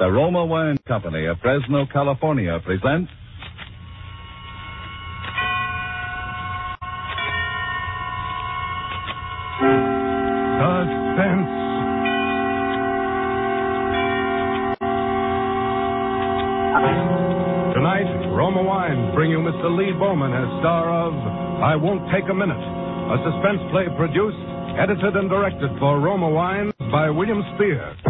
The Roma Wine Company of Fresno, California presents Suspense. Tonight, Roma Wines bring you Mr. Lee Bowman as star of I Won't Take a Minute, a suspense play produced, edited, and directed for Roma Wines by William Spier.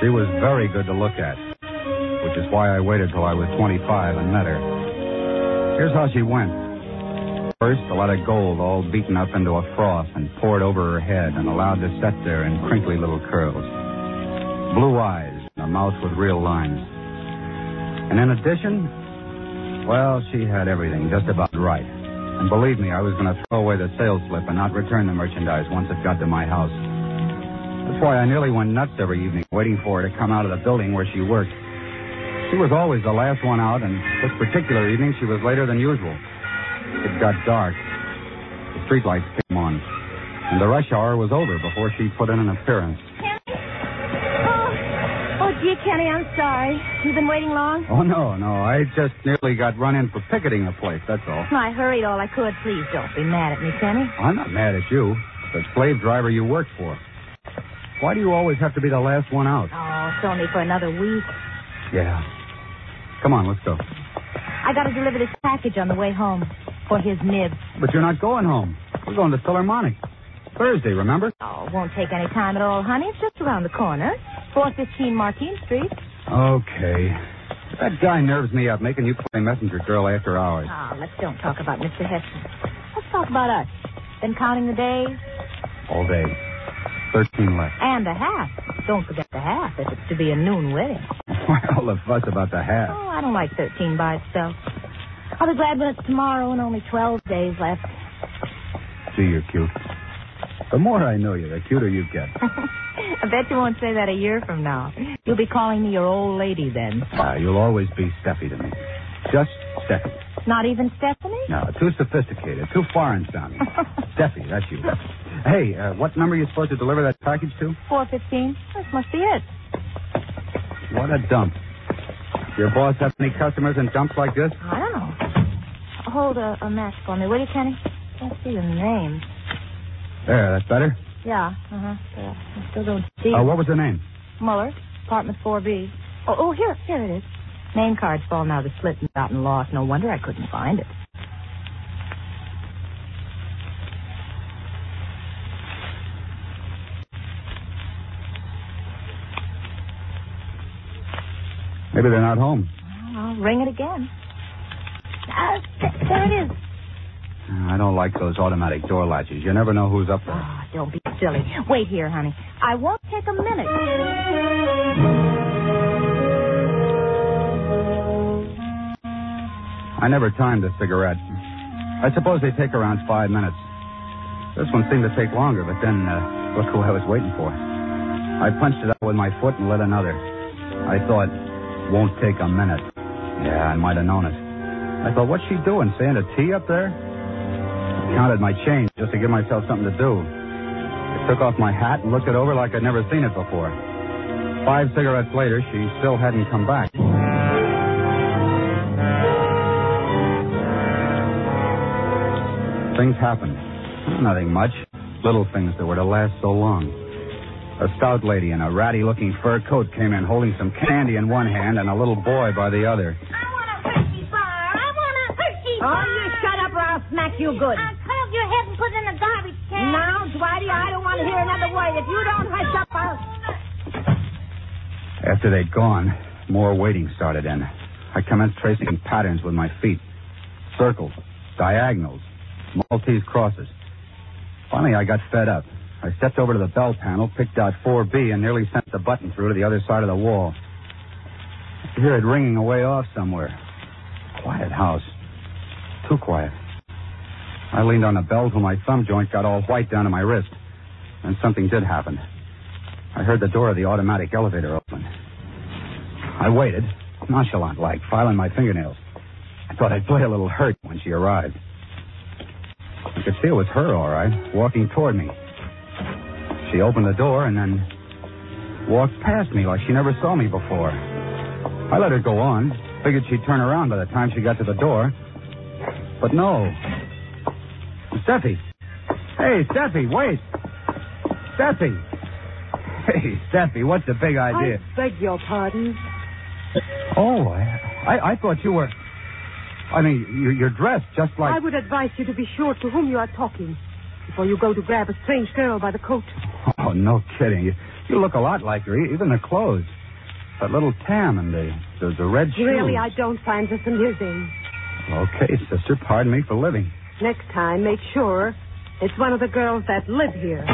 She was very good to look at, which is why I waited till I was 25 and met her. Here's how she went. First, a lot of gold all beaten up into a froth and poured over her head and allowed to set there in crinkly little curls. Blue eyes and a mouth with real lines. And in addition, well, she had everything just about right. And believe me, I was going to throw away the sales slip and not return the merchandise once it got to my house. That's why I nearly went nuts every evening waiting for her to come out of the building where she worked. She was always the last one out, and this particular evening she was later than usual. It got dark. The streetlights came on, and the rush hour was over before she put in an appearance. Oh, oh, gee, Kenny, I'm sorry. You've been waiting long? Oh, no, no. I just nearly got run in for picketing the place, that's all. I hurried all I could. Please don't be mad at me, Kenny. I'm not mad at you. The slave driver you worked for. Why do you always have to be the last one out? Oh, it's only for another week. Yeah. Come on, let's go. I got to deliver this package on the way home for his nib. But you're not going home. We're going to Philharmonic. Thursday, remember? Oh, it won't take any time at all, honey. It's just around the corner. 415 Martine Street. Okay. That guy nerves me up, making you play messenger girl after hours. Ah, let's don't talk about Mr. Heston. Let's talk about us. Been counting the days All day. Thirteen left. and the half. Don't forget the half if it's to be a noon wedding. Why all the fuss about the half? Oh, I don't like 13 by itself. I'll be glad when it's tomorrow and only 12 days left. Gee, you're cute. The more I know you, the cuter you get. I bet you won't say that a year from now. You'll be calling me your old lady then. Ah, you'll always be Steffi to me. Just Steffi. Not even Stephanie? No, too sophisticated, too foreign sounding. Steffi, that's you. Hey, uh, what number are you supposed to deliver that package to? 415. This must be it. What a dump. Your boss have any customers in dumps like this? I don't know. Hold a, a match for me, will you, Kenny? Can't see the name. There, that's better. Yeah, uh-huh. Yeah, I still don't see Uh, what was the name? Muller, apartment 4B. Oh, oh, here, here it is. Name card's fallen out of the slit and gotten lost. No wonder I couldn't find it. Maybe they're not home. I'll ring it again. Ah, th- there it is. I don't like those automatic door latches. You never know who's up there. Ah, don't be silly. Wait here, honey. I won't take a minute. I never timed a cigarette. I suppose they take around five minutes. This one seemed to take longer, but then uh, look who I was waiting for. I punched it out with my foot and lit another. I thought, won't take a minute. Yeah, I might have known it. I thought, what's she doing? Saying a tea up there? I counted my change just to give myself something to do. I took off my hat and looked it over like I'd never seen it before. Five cigarettes later, she still hadn't come back. Things happened. Nothing much. Little things that were to last so long. A stout lady in a ratty looking fur coat came in holding some candy in one hand and a little boy by the other. I want a Hershey bar. I want a Hershey Oh, bar. you shut up or I'll smack you good. I'll cut off your head and put it in the garbage can. Now, Dwighty, I don't want to hear another word. If you don't hush up, I'll... After they'd gone, more waiting started in. I commenced tracing patterns with my feet. Circles, diagonals, Maltese crosses. Finally, I got fed up. I stepped over to the bell panel, picked out 4B, and nearly sent the button through to the other side of the wall. I could hear it ringing away off somewhere. Quiet house. Too quiet. I leaned on the bell till my thumb joint got all white down to my wrist. And something did happen. I heard the door of the automatic elevator open. I waited, nonchalant like, filing my fingernails. I thought I'd play a little hurt when she arrived. I could see it was her, all right, walking toward me. She opened the door and then walked past me like she never saw me before. I let her go on, figured she'd turn around by the time she got to the door. But no. Steffi. Hey, Steffi, wait. Steffi. Hey, Steffi, what's the big idea? I beg your pardon. Oh, I, I, I thought you were. I mean, you're, dressed just like. I would advise you to be sure to whom you are talking before you go to grab a strange girl by the coat. Oh, no kidding. You, you look a lot like her, even the clothes. That little tam and the, the, the red shoes. Really, I don't find this amusing. Okay, sister, pardon me for living. Next time, make sure it's one of the girls that live here.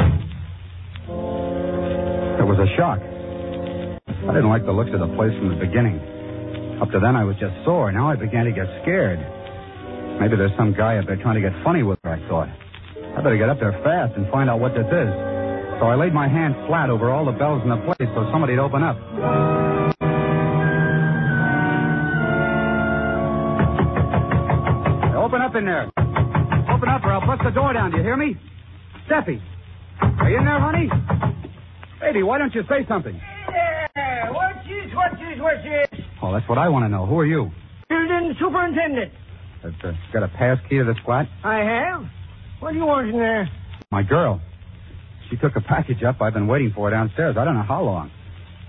It was a shock. I didn't like the looks of the place from the beginning. Up to then, I was just sore. Now I began to get scared. Maybe there's some guy up there trying to get funny with her, I thought. I better get up there fast and find out what this is. So I laid my hand flat over all the bells in the place so somebody'd open up. Open up in there. Open up or I'll bust the door down. Do you hear me? Steffi. Are you in there, honey? Baby, why don't you say something? Yeah, what's this, what's this, what's this? Oh, that's what I want to know. Who are you? Building superintendent. That, uh, got a pass key to this flat? I have. What do you want in there? My girl. She took a package up. I've been waiting for her downstairs. I don't know how long.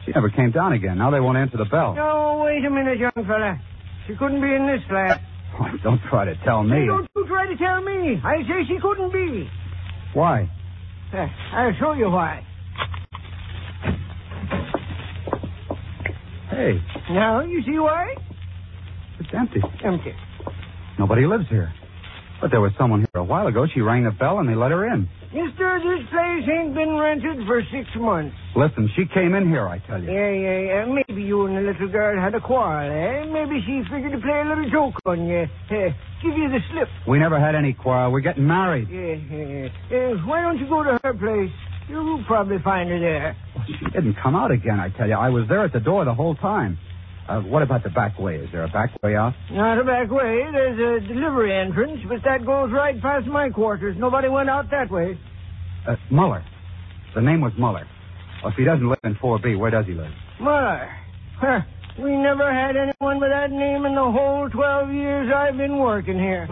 She never came down again. Now they won't answer the bell. No, wait a minute, young fella. She couldn't be in this flat. Oh, don't try to tell me. Hey, don't you try to tell me. I say she couldn't be. Why? Uh, I'll show you why. Hey, Now, you see why? it's empty. Empty. Nobody lives here. But there was someone here a while ago. She rang the bell and they let her in. Mister, this place ain't been rented for six months. Listen, she came in here, I tell you. Yeah, yeah, yeah. Maybe you and the little girl had a quarrel, eh? Maybe she figured to play a little joke on you. Eh, give you the slip. We never had any quarrel. We're getting married. Yeah, yeah, yeah. Uh, why don't you go to her place? You'll probably find her there. She didn't come out again, I tell you. I was there at the door the whole time. Uh, what about the back way? Is there a back way out? Not a back way. There's a delivery entrance, but that goes right past my quarters. Nobody went out that way. Uh, Muller. The name was Muller. Well, if he doesn't live in 4B, where does he live? Muller. Huh. We never had anyone with that name in the whole 12 years I've been working here.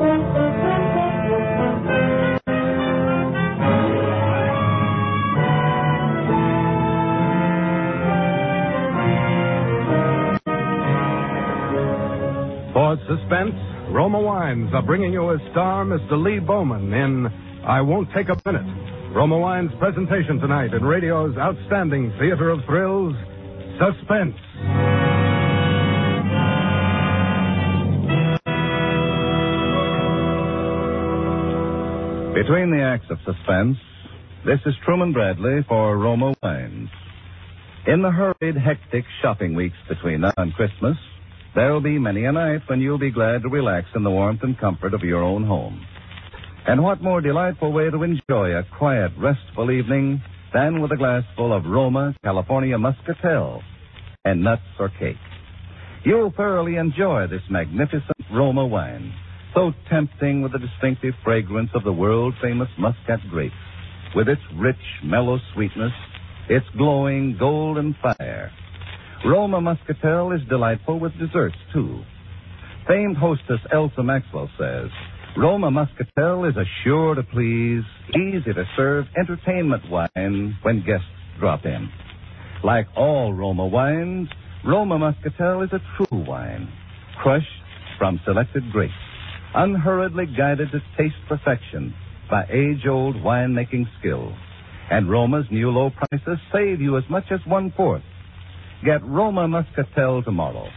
Suspense, Roma Wines are bringing you a star, Mr. Lee Bowman, in I Won't Take a Minute. Roma Wines' presentation tonight in radio's outstanding theater of thrills, Suspense. Between the acts of suspense, this is Truman Bradley for Roma Wines. In the hurried, hectic shopping weeks between now and Christmas, there'll be many a night when you'll be glad to relax in the warmth and comfort of your own home. And what more delightful way to enjoy a quiet, restful evening than with a glassful of Roma California Muscatel and nuts or cake. You'll thoroughly enjoy this magnificent Roma wine, so tempting with the distinctive fragrance of the world famous Muscat grape, with its rich, mellow sweetness, its glowing golden fire. Roma Muscatel is delightful with desserts, too. Famed hostess Elsa Maxwell says, Roma Muscatel is a sure to please, easy to serve entertainment wine when guests drop in. Like all Roma wines, Roma Muscatel is a true wine, crushed from selected grapes, unhurriedly guided to taste perfection by age-old winemaking skill. And Roma's new low prices save you as much as one-fourth. Get Roma Muscatel tomorrow.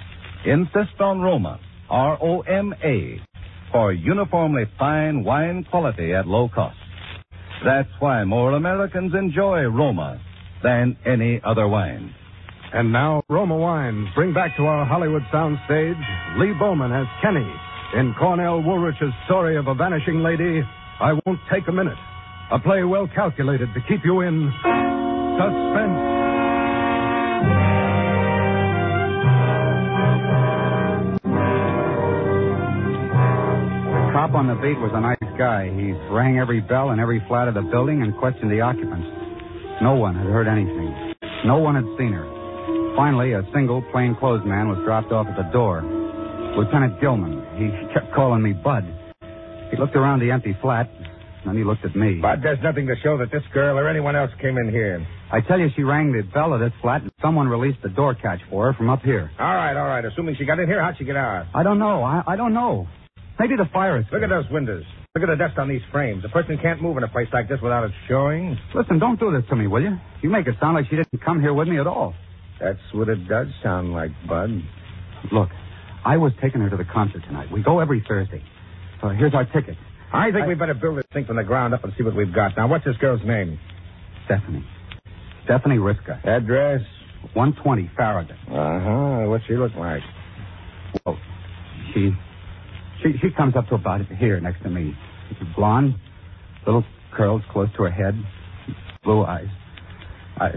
Insist on Roma, R-O-M-A, for uniformly fine wine quality at low cost. That's why more Americans enjoy Roma than any other wine. And now, Roma Wines bring back to our Hollywood soundstage Lee Bowman as Kenny in Cornell Woolrich's story of a vanishing lady, I Won't Take a Minute. A play well calculated to keep you in suspense. Cop on the beat was a nice guy. He rang every bell in every flat of the building and questioned the occupants. No one had heard anything. No one had seen her. Finally, a single plainclothes man was dropped off at the door. Lieutenant Gilman. He kept calling me Bud. He looked around the empty flat, then he looked at me. Bud, there's nothing to show that this girl or anyone else came in here. I tell you, she rang the bell of this flat, and someone released the door catch for her from up here. All right, all right. Assuming she got in here, how'd she get out? I don't know. I, I don't know. Maybe the fire is. Look at those windows. Look at the dust on these frames. A person can't move in a place like this without it showing. Listen, don't do this to me, will you? You make it sound like she didn't come here with me at all. That's what it does sound like, Bud. Look, I was taking her to the concert tonight. We go every Thursday. So here's our ticket. I think I- we better build this thing from the ground up and see what we've got. Now, what's this girl's name? Stephanie. Stephanie Riska. Address? 120 Farragut. Uh-huh. What's she look like? Well, she, she, she comes up to about here next to me. She's blonde, little curls close to her head, blue eyes. I,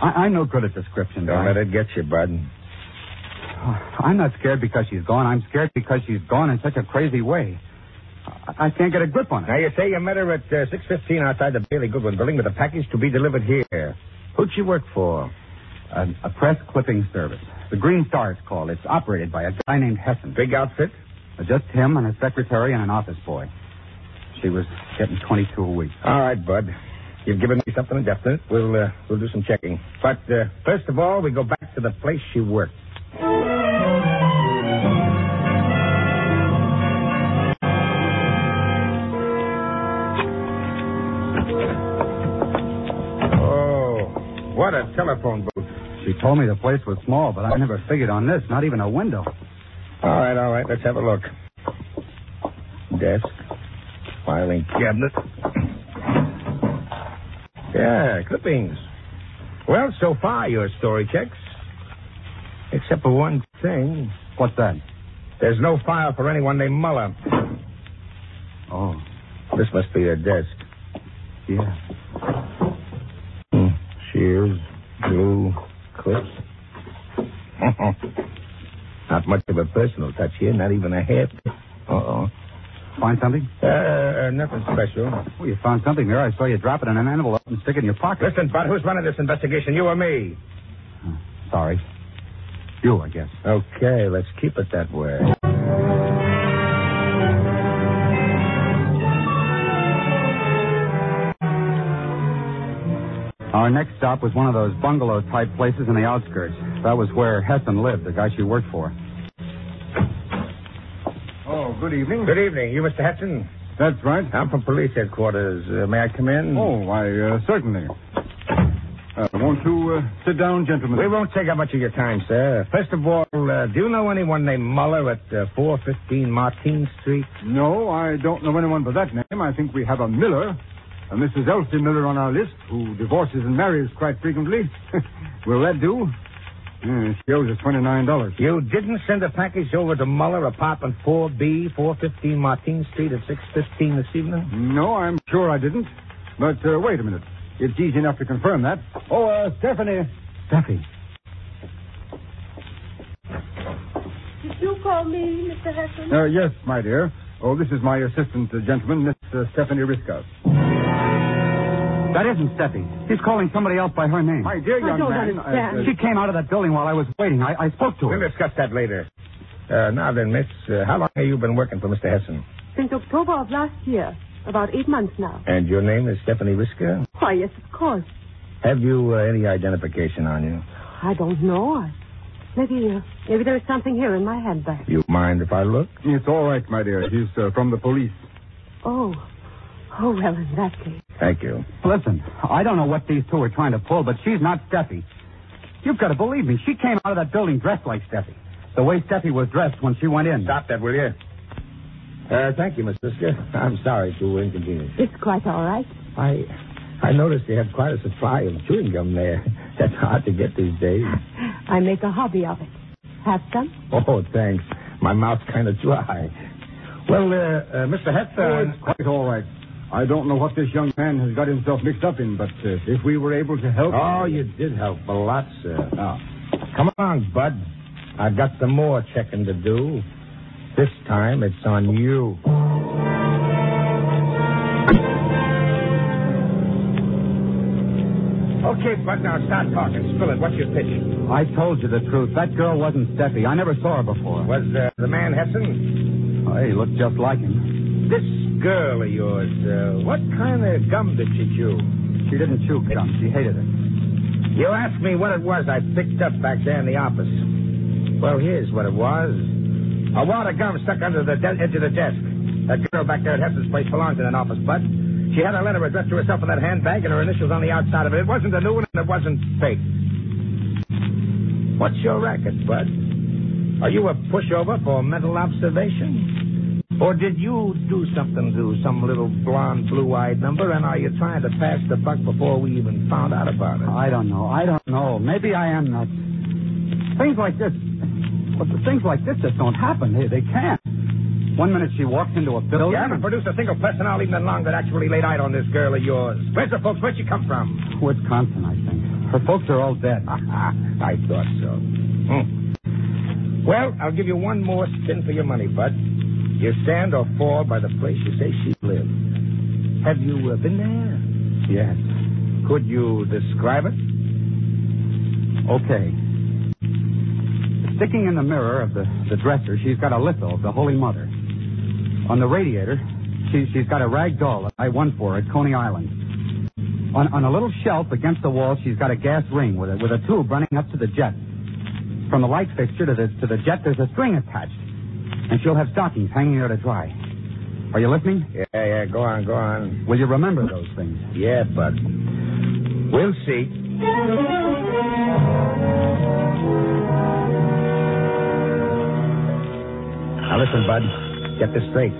I, I'm no good at description. Don't let it get you, Bud. I'm not scared because she's gone. I'm scared because she's gone in such a crazy way. I, I can't get a grip on Now, her. you say you met her at uh, 615 outside the Bailey Goodwin building with a package to be delivered here. Who'd she work for? A, a press clipping service. The Green Star it's called. It's operated by a guy named Hessen. Big outfit? Uh, Just him and a secretary and an office boy. She was getting 22 a week. All right, Bud. You've given me something definite. We'll uh, we'll do some checking. But uh, first of all, we go back to the place she worked. Oh, what a telephone booth. She told me the place was small, but I never figured on this. Not even a window. All right, all right. Let's have a look. Desk, filing cabinet. Yeah, clippings. Well, so far your story checks. Except for one thing. What's that? There's no file for anyone named Muller. Oh, This must be her desk. yeah. Hmm. Shears, glue, clips. not much of a personal touch here, not even a hair. Uh-oh. Find something? Uh, nothing special. Well, you found something there. I saw you drop it in an envelope and stick it in your pocket. Listen, Bud, who's running this investigation, you or me? Sorry. You, I guess. Okay, let's keep it that way. Our next stop was one of those bungalow type places in the outskirts. That was where Hessen lived, the guy she worked for. Good evening. Good evening. You Mr. Hudson? That's right. I'm from police headquarters. Uh, may I come in? Oh, why, uh, certainly. Uh, won't you uh, sit down, gentlemen? We won't take up much of your time, sir. First of all, uh, do you know anyone named Muller at uh, 415 Martine Street? No, I don't know anyone by that name. I think we have a Miller, a Mrs. Elsie Miller on our list, who divorces and marries quite frequently. Will that do? Yeah, she owes us $29. You didn't send a package over to Muller, apartment 4B, 415 Martin Street at 615 this evening? No, I'm sure I didn't. But uh, wait a minute. It's easy enough to confirm that. Oh, uh, Stephanie. Steffi. Did you call me, Mr. Heston? Uh, yes, my dear. Oh, this is my assistant uh, gentleman, Miss uh, Stephanie Riska. That isn't Steffi. He's calling somebody else by her name. My dear I young don't man. understand. She came out of that building while I was waiting. I, I spoke to her. We'll discuss that later. Uh, now then, miss, uh, how long have you been working for Mr. Hessen? Since October of last year. About eight months now. And your name is Stephanie Risker? Why, yes, of course. Have you uh, any identification on you? I don't know. I... Maybe, uh, maybe there is something here in my handbag. You mind if I look? It's all right, my dear. He's uh, from the police. Oh. Oh, well, in that case. Thank you. Listen, I don't know what these two are trying to pull, but she's not Steffi. You've got to believe me. She came out of that building dressed like Steffi. The way Steffi was dressed when she went in. Stop that, will you? Uh, thank you, Miss Risker. I'm sorry to inconvenience. It's quite all right. I I noticed you have quite a supply of chewing gum there. That's hard to get these days. I make a hobby of it. Have some? Oh, thanks. My mouth's kind of dry. Well, uh, uh, Mr. Oh, it's quite all right. I don't know what this young man has got himself mixed up in, but uh, if we were able to help. Oh, you did help a lot, sir. Ah. Come on, Bud. I've got some more checking to do. This time it's on you. Okay, Bud, now start talking. Spill it. What's your pitch? I told you the truth. That girl wasn't Steffi. I never saw her before. Was uh, the man Hessen? Oh, he looked just like him. This girl of yours, uh, what kind of gum did she chew? She didn't chew gum. She hated it. You asked me what it was I picked up back there in the office. Well, here's what it was. A wad of gum stuck under the de- edge of the desk. That girl back there at Hessen's place belonged in an office, but She had a letter addressed to herself in that handbag and her initials on the outside of it. It wasn't a new one and it wasn't fake. What's your racket, Bud? Are you a pushover for mental observation? Or did you do something to some little blonde, blue-eyed number, and are you trying to pass the buck before we even found out about it? I don't know. I don't know. Maybe I am nuts. Things like this. But things like this just don't happen. They, they can't. One minute she walks into a building. You haven't produced a single person all evening long that actually laid eyes on this girl of yours. Where's the folks? Where'd she come from? Wisconsin, I think. Her folks are all dead. I thought so. Hmm. Well, I'll give you one more spin for your money, Bud. You stand or fall by the place you say she lived. Have you uh, been there? Yes. Could you describe it? Okay. Sticking in the mirror of the, the dresser, she's got a litho of the Holy Mother. On the radiator, she, she's got a rag doll that I won for her at Coney Island. On, on a little shelf against the wall, she's got a gas ring with a, with a tube running up to the jet. From the light fixture to the, to the jet, there's a string attached. And she'll have stockings hanging there to dry. Are you listening? Yeah, yeah, go on, go on. Will you remember those things? Yeah, Bud. We'll see. Now listen, Bud. Get this straight.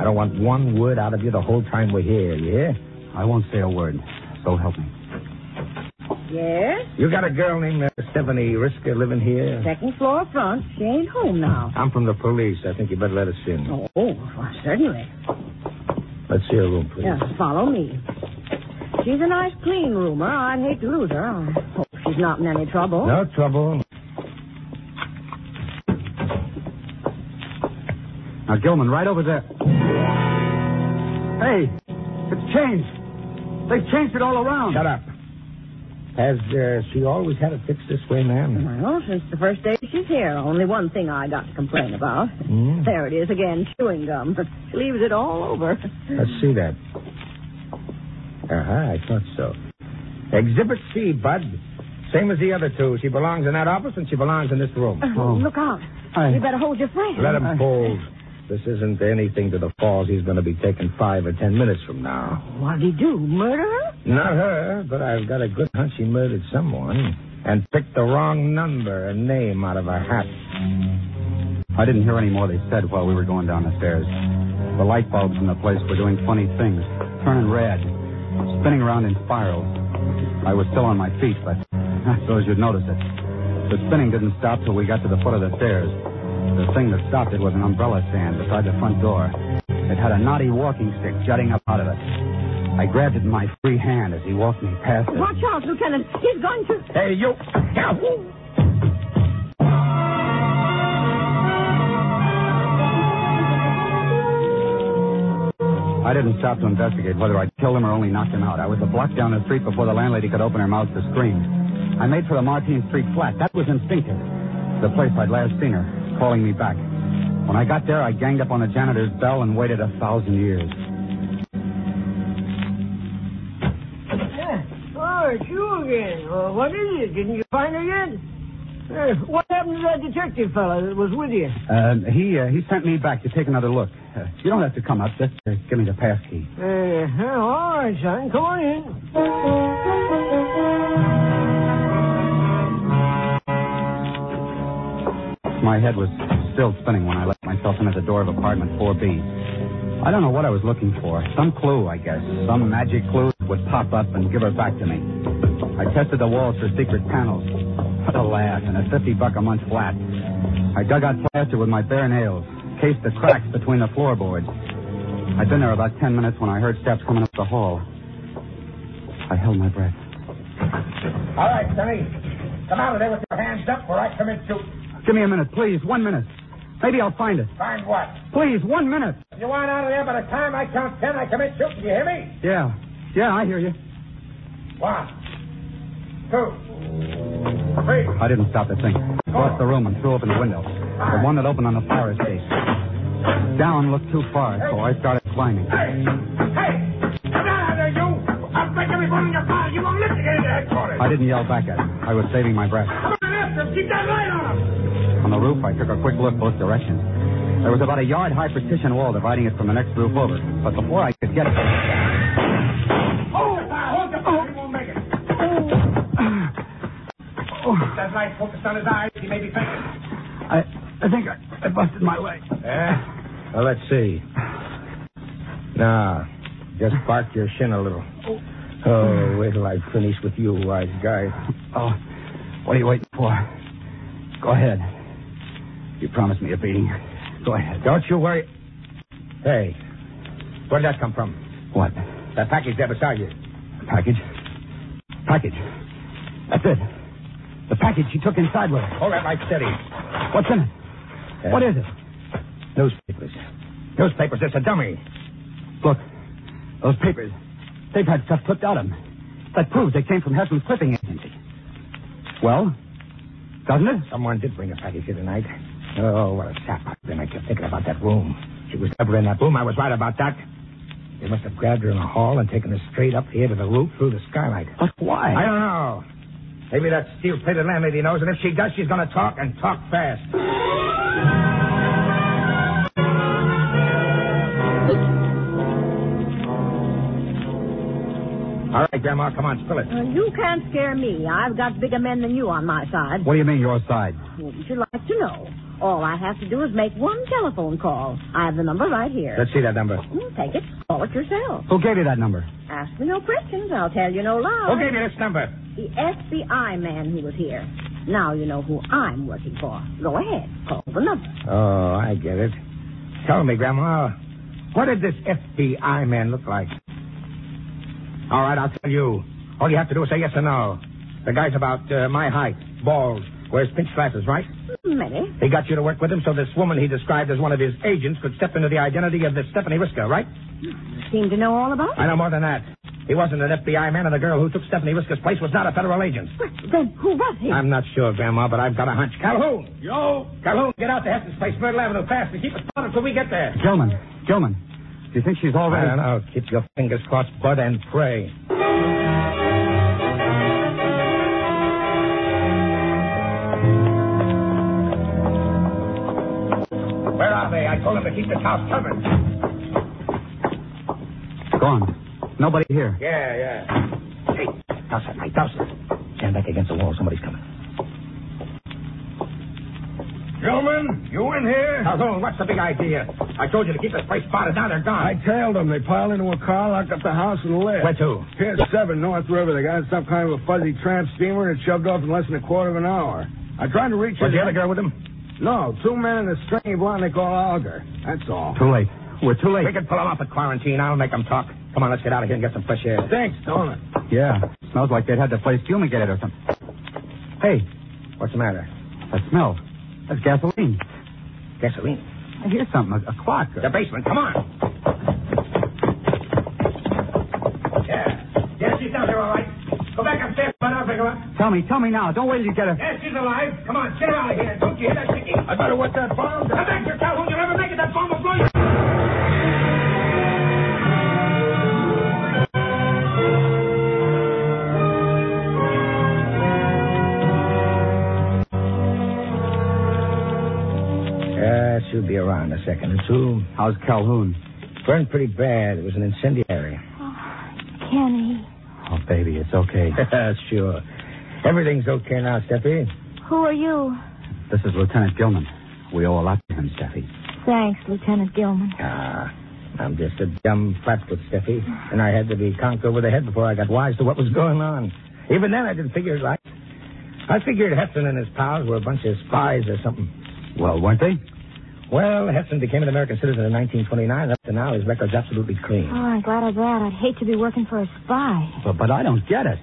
I don't want one word out of you the whole time we're here, you hear? I won't say a word. So help me. Yes? You got a girl named uh, Stephanie Risker living here? Second floor front. She ain't home now. I'm from the police. I think you better let us in. Oh, well, certainly. Let's see her room, please. Yes, follow me. She's a nice, clean roomer. I'd hate to lose her. I hope she's not in any trouble. No trouble. Now, Gilman, right over there. Hey, it's changed. They've changed it all around. Shut up. Has uh, she always had it fixed this way, ma'am? Well, since the first day she's here, only one thing I got to complain about. Hmm? There it is again, chewing gum. She leaves it all over. Let's see that. Uh-huh, I thought so. Exhibit C, Bud. Same as the other two. She belongs in that office and she belongs in this room. Oh, Look out. I- You better hold your friend. Let him fold. This isn't anything to the falls he's going to be taking five or ten minutes from now. What'd he do? Murder her? Not her, but I've got a good hunch he murdered someone and picked the wrong number and name out of a hat. I didn't hear any more they said while we were going down the stairs. The light bulbs in the place were doing funny things, turning red, spinning around in spirals. I was still on my feet, but I suppose you'd notice it. The spinning didn't stop till we got to the foot of the stairs. The thing that stopped it was an umbrella stand beside the front door. It had a knotty walking stick jutting up out of it. I grabbed it in my free hand as he walked me past it. Watch out, Lieutenant. He's going to. Hey, you. I didn't stop to investigate whether I'd killed him or only knocked him out. I was a block down the street before the landlady could open her mouth to scream. I made for the Martine Street flat. That was instinctive. The place I'd last seen her, calling me back. When I got there, I ganged up on the janitor's bell and waited a thousand years. Oh, it's you again. Uh, what is it? Didn't you find her yet? Uh, what happened to that detective fellow that was with you? Uh, he uh, he sent me back to take another look. Uh, you don't have to come up. Just uh, give me the pass key. Uh, all right, son. Come on in. My head was still spinning when I let myself in at the door of apartment 4B. I don't know what I was looking for. Some clue, I guess. Some magic clue that would pop up and give her back to me. I tested the walls for secret panels. What a laugh, and a 50 buck a month flat. I dug out plaster with my bare nails, cased the cracks between the floorboards. I'd been there about 10 minutes when I heard steps coming up the hall. I held my breath. All right, Sonny. Come out of there with your hands up or I come commit shoot. Give me a minute, please. One minute. Maybe I'll find it. Find what? Please, one minute. If you want out of there by the time I count ten, I commit shoot. Do you hear me? Yeah. Yeah, I hear you. One, two, three. I didn't stop to think. Crossed the room and threw open the window. The one that opened on the fire escape. Down looked too far, so I started climbing. Hey! Hey! Come down out of there, you! I'll break every bone in your body. You won't live to get into headquarters. I didn't yell back at him. I was saving my breath. Come on after him. Keep that light on On the roof, I took a quick look both directions. There was about a yard high partition wall dividing it from the next roof over. But before I could get it. Fire. Hold the. He won't make it. Keep that light focused on his eyes. He may be fainting. I, I think I, I busted my leg. Yeah? Well, let's see. Now, just bark your shin a little. Oh, wait till I finish with you, wise guy. Oh, what are you waiting for? Go ahead. You promised me a beating. Go ahead. Don't you worry. Hey, where did that come from? What? That package there beside you. Package? Package. That's it. The package she took inside with her. Hold that light steady. What's in it? Yeah. What is it? Newspapers. Newspapers. It's a dummy. Look, those papers. They've had stuff clipped out of them. That proves they came from Heston's clipping agency. Well, doesn't it? Someone did bring a package here tonight. Oh, what a sap They make you thinking about that room. She was never in that room. I was right about that. They must have grabbed her in the hall and taken her straight up here to the roof through the skylight. But why? I don't know. Maybe that steel-plated landlady knows, and if she does, she's going to talk and talk fast. All right, Grandma, come on, spill it. Uh, you can't scare me. I've got bigger men than you on my side. What do you mean, your side? Wouldn't you like to know? All I have to do is make one telephone call. I have the number right here. Let's see that number. Mm, Take it. Call it yourself. Who gave you that number? Ask me no questions. I'll tell you no lies. Who gave you this number? The FBI man who was here. Now you know who I'm working for. Go ahead. Call the number. Oh, I get it. Tell me, Grandma, what did this FBI man look like? All right, I'll tell you. All you have to do is say yes or no. The guy's about uh, my height, bald, wears pinch glasses, right? Many. He got you to work with him so this woman he described as one of his agents could step into the identity of this Stephanie Risker, right? You seem to know all about it. I know more than that. He wasn't an FBI man, and the girl who took Stephanie Risker's place was not a federal agent. Well, Then who was he? I'm not sure, Grandma, but I've got a hunch. Calhoun! Yo! Calhoun, get out to Heston's place, Myrtle Avenue, fast, and keep us spotted till we get there. Gilman. Gilman. Do you think she's all right? I already... don't know. Keep your fingers crossed, Bud, and pray. Where are they? I told them to keep this house covered. Gone. Nobody here. Yeah, yeah. Hey, douse that light, douse it. Stand back against the wall. Somebody's coming. Gentlemen, you in here? Calhoun, what's the big idea? I told you to keep this place spotted. Now they're gone. I tailed them. They piled into a car, locked up the house, and left. Where to? Pier 7, North River. They got in some kind of a fuzzy tramp steamer and it shoved off in less than a quarter of an hour. I tried to reach Was her. the other girl with them? No, two men and a stringy one they call Olga. That's all. Too late. We're too late. We can pull them off at quarantine. I'll make them talk. Come on, let's get out of here and get some fresh air. Thanks, don't it? Yeah. Smells like they'd had the place fumigated or something. Hey, What's the matter? that smell. That's gasoline. Gasoline. I hear something. A, a clock. The basement. Come on. Tell me, tell me now. Don't wait till you get her. Yeah, she's alive. Come on, get her out of here. Don't you hear that sticking? I better wet that bomb. Come back here, Calhoun. You're never making it, that bomb will blow you. Uh, she'll be around a second or two. How's Calhoun? Burned pretty bad. It was an incendiary. Kenny, Oh, baby, it's okay. That's sure. Everything's okay now, Steffi. who are you? This is Lieutenant Gilman. We owe a lot to him, Steffi. Thanks, Lieutenant Gilman. Ah, I'm just a dumb flatfoot, Steffi. And I had to be conked over the head before I got wise to what was going on. Even then, I didn't figure it right. I figured Hefton and his pals were a bunch of spies or something. Well, weren't they? Well, Hefton became an American citizen in 1929. and Up to now, his record's absolutely clean. Oh, I'm glad of that. I'd hate to be working for a spy. But, but I don't get it.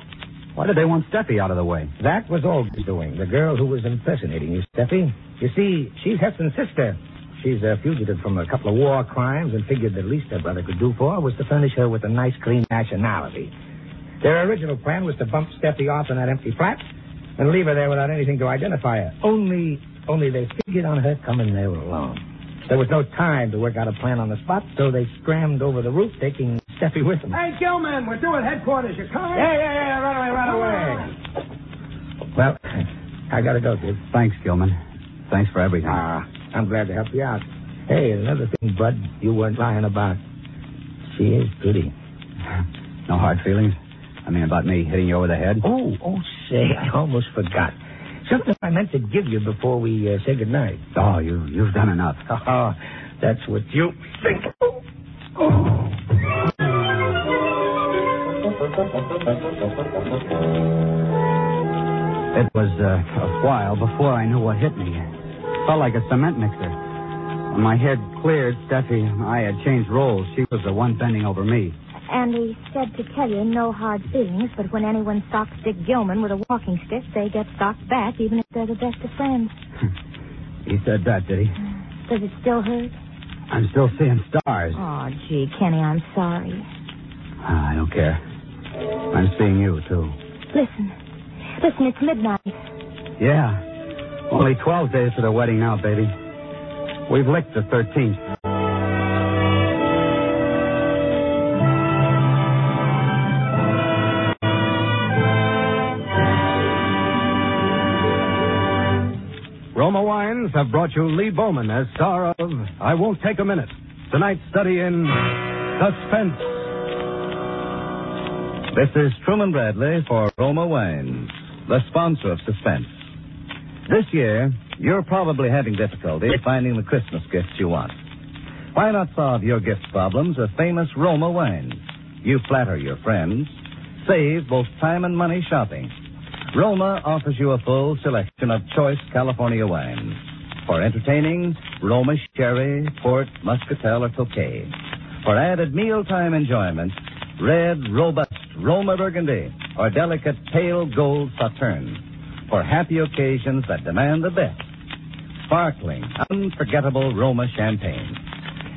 Why did they want Steffi out of the way? That was Olga's doing, the girl who was impersonating you, Steffi. You see, she's Hefton's sister. She's a fugitive from a couple of war crimes and figured the least her brother could do for her was to furnish her with a nice, clean nationality. Their original plan was to bump Steffi off in that empty flat and leave her there without anything to identify her. Only, only they figured on her coming there alone. There was no time to work out a plan on the spot, so they scrammed over the roof, taking Steffi with them. Hey, Gilman, we're at headquarters. You coming? Yeah, yeah, yeah, run away, run away. Well, I gotta go, kid. Thanks, Gilman. Thanks for everything. Ah, I'm glad to help you out. Hey, another thing, Bud, you weren't lying about. She is pretty. No hard feelings? I mean, about me hitting you over the head? Oh, oh, say, I almost forgot. Something I meant to give you before we uh, say goodnight. Oh, you, you've done enough. Oh, that's what you think. It was uh, a while before I knew what hit me. Felt like a cement mixer. When my head cleared, Steffi and I had changed roles. She was the one bending over me. And he said to tell you no hard feelings, but when anyone stalks Dick Gilman with a walking stick, they get stalked back, even if they're the best of friends. He said that, did he? Does it still hurt? I'm still seeing stars. Oh, gee, Kenny, I'm sorry. Ah, I don't care. I'm seeing you, too. Listen. Listen, it's midnight. Yeah. Only 12 days to the wedding now, baby. We've licked the 13th. Roma Wines have brought you Lee Bowman as star of I Won't Take a Minute. Tonight's study in suspense. This is Truman Bradley for Roma Wines, the sponsor of Suspense. This year, you're probably having difficulty finding the Christmas gifts you want. Why not solve your gift problems with famous Roma wines? You flatter your friends, save both time and money shopping. Roma offers you a full selection of choice California wines. For entertaining, Roma Sherry, Port, Muscatel, or Tokay. For added mealtime enjoyment, red, robust Roma Burgundy or delicate pale gold Sauterne. For happy occasions that demand the best, sparkling, unforgettable Roma champagne.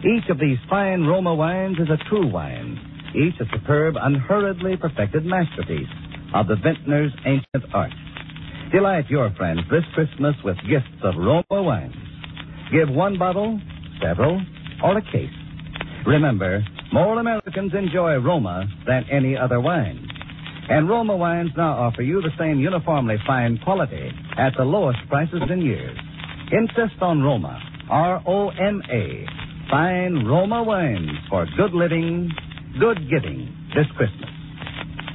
Each of these fine Roma wines is a true wine, each a superb, unhurriedly perfected masterpiece of the vintner's ancient art. Delight your friends this Christmas with gifts of Roma wines. Give one bottle, several, or a case. Remember, more Americans enjoy Roma than any other wine. And Roma wines now offer you the same uniformly fine quality at the lowest prices in years. Insist on Roma, R-O-M-A, fine Roma wines for good living, good giving this Christmas.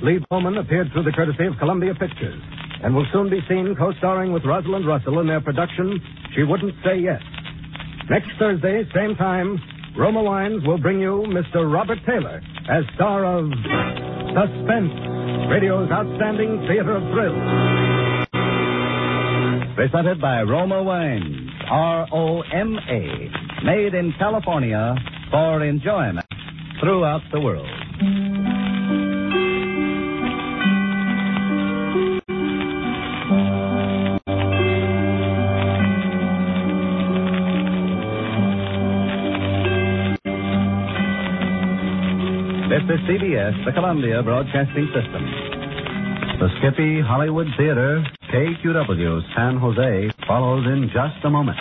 Lee Bowman appeared through the courtesy of Columbia Pictures and will soon be seen co-starring with Rosalind Russell in their production, She Wouldn't Say Yes. Next Thursday, same time, Roma Wines will bring you Mr. Robert Taylor as star of Suspense, radio's outstanding theater of thrills. Presented by Roma Wines, R-O-M-A, made in California for enjoyment throughout the world. CBS, the Columbia Broadcasting System. The Skippy Hollywood Theater, KQW, San Jose, follows in just a moment.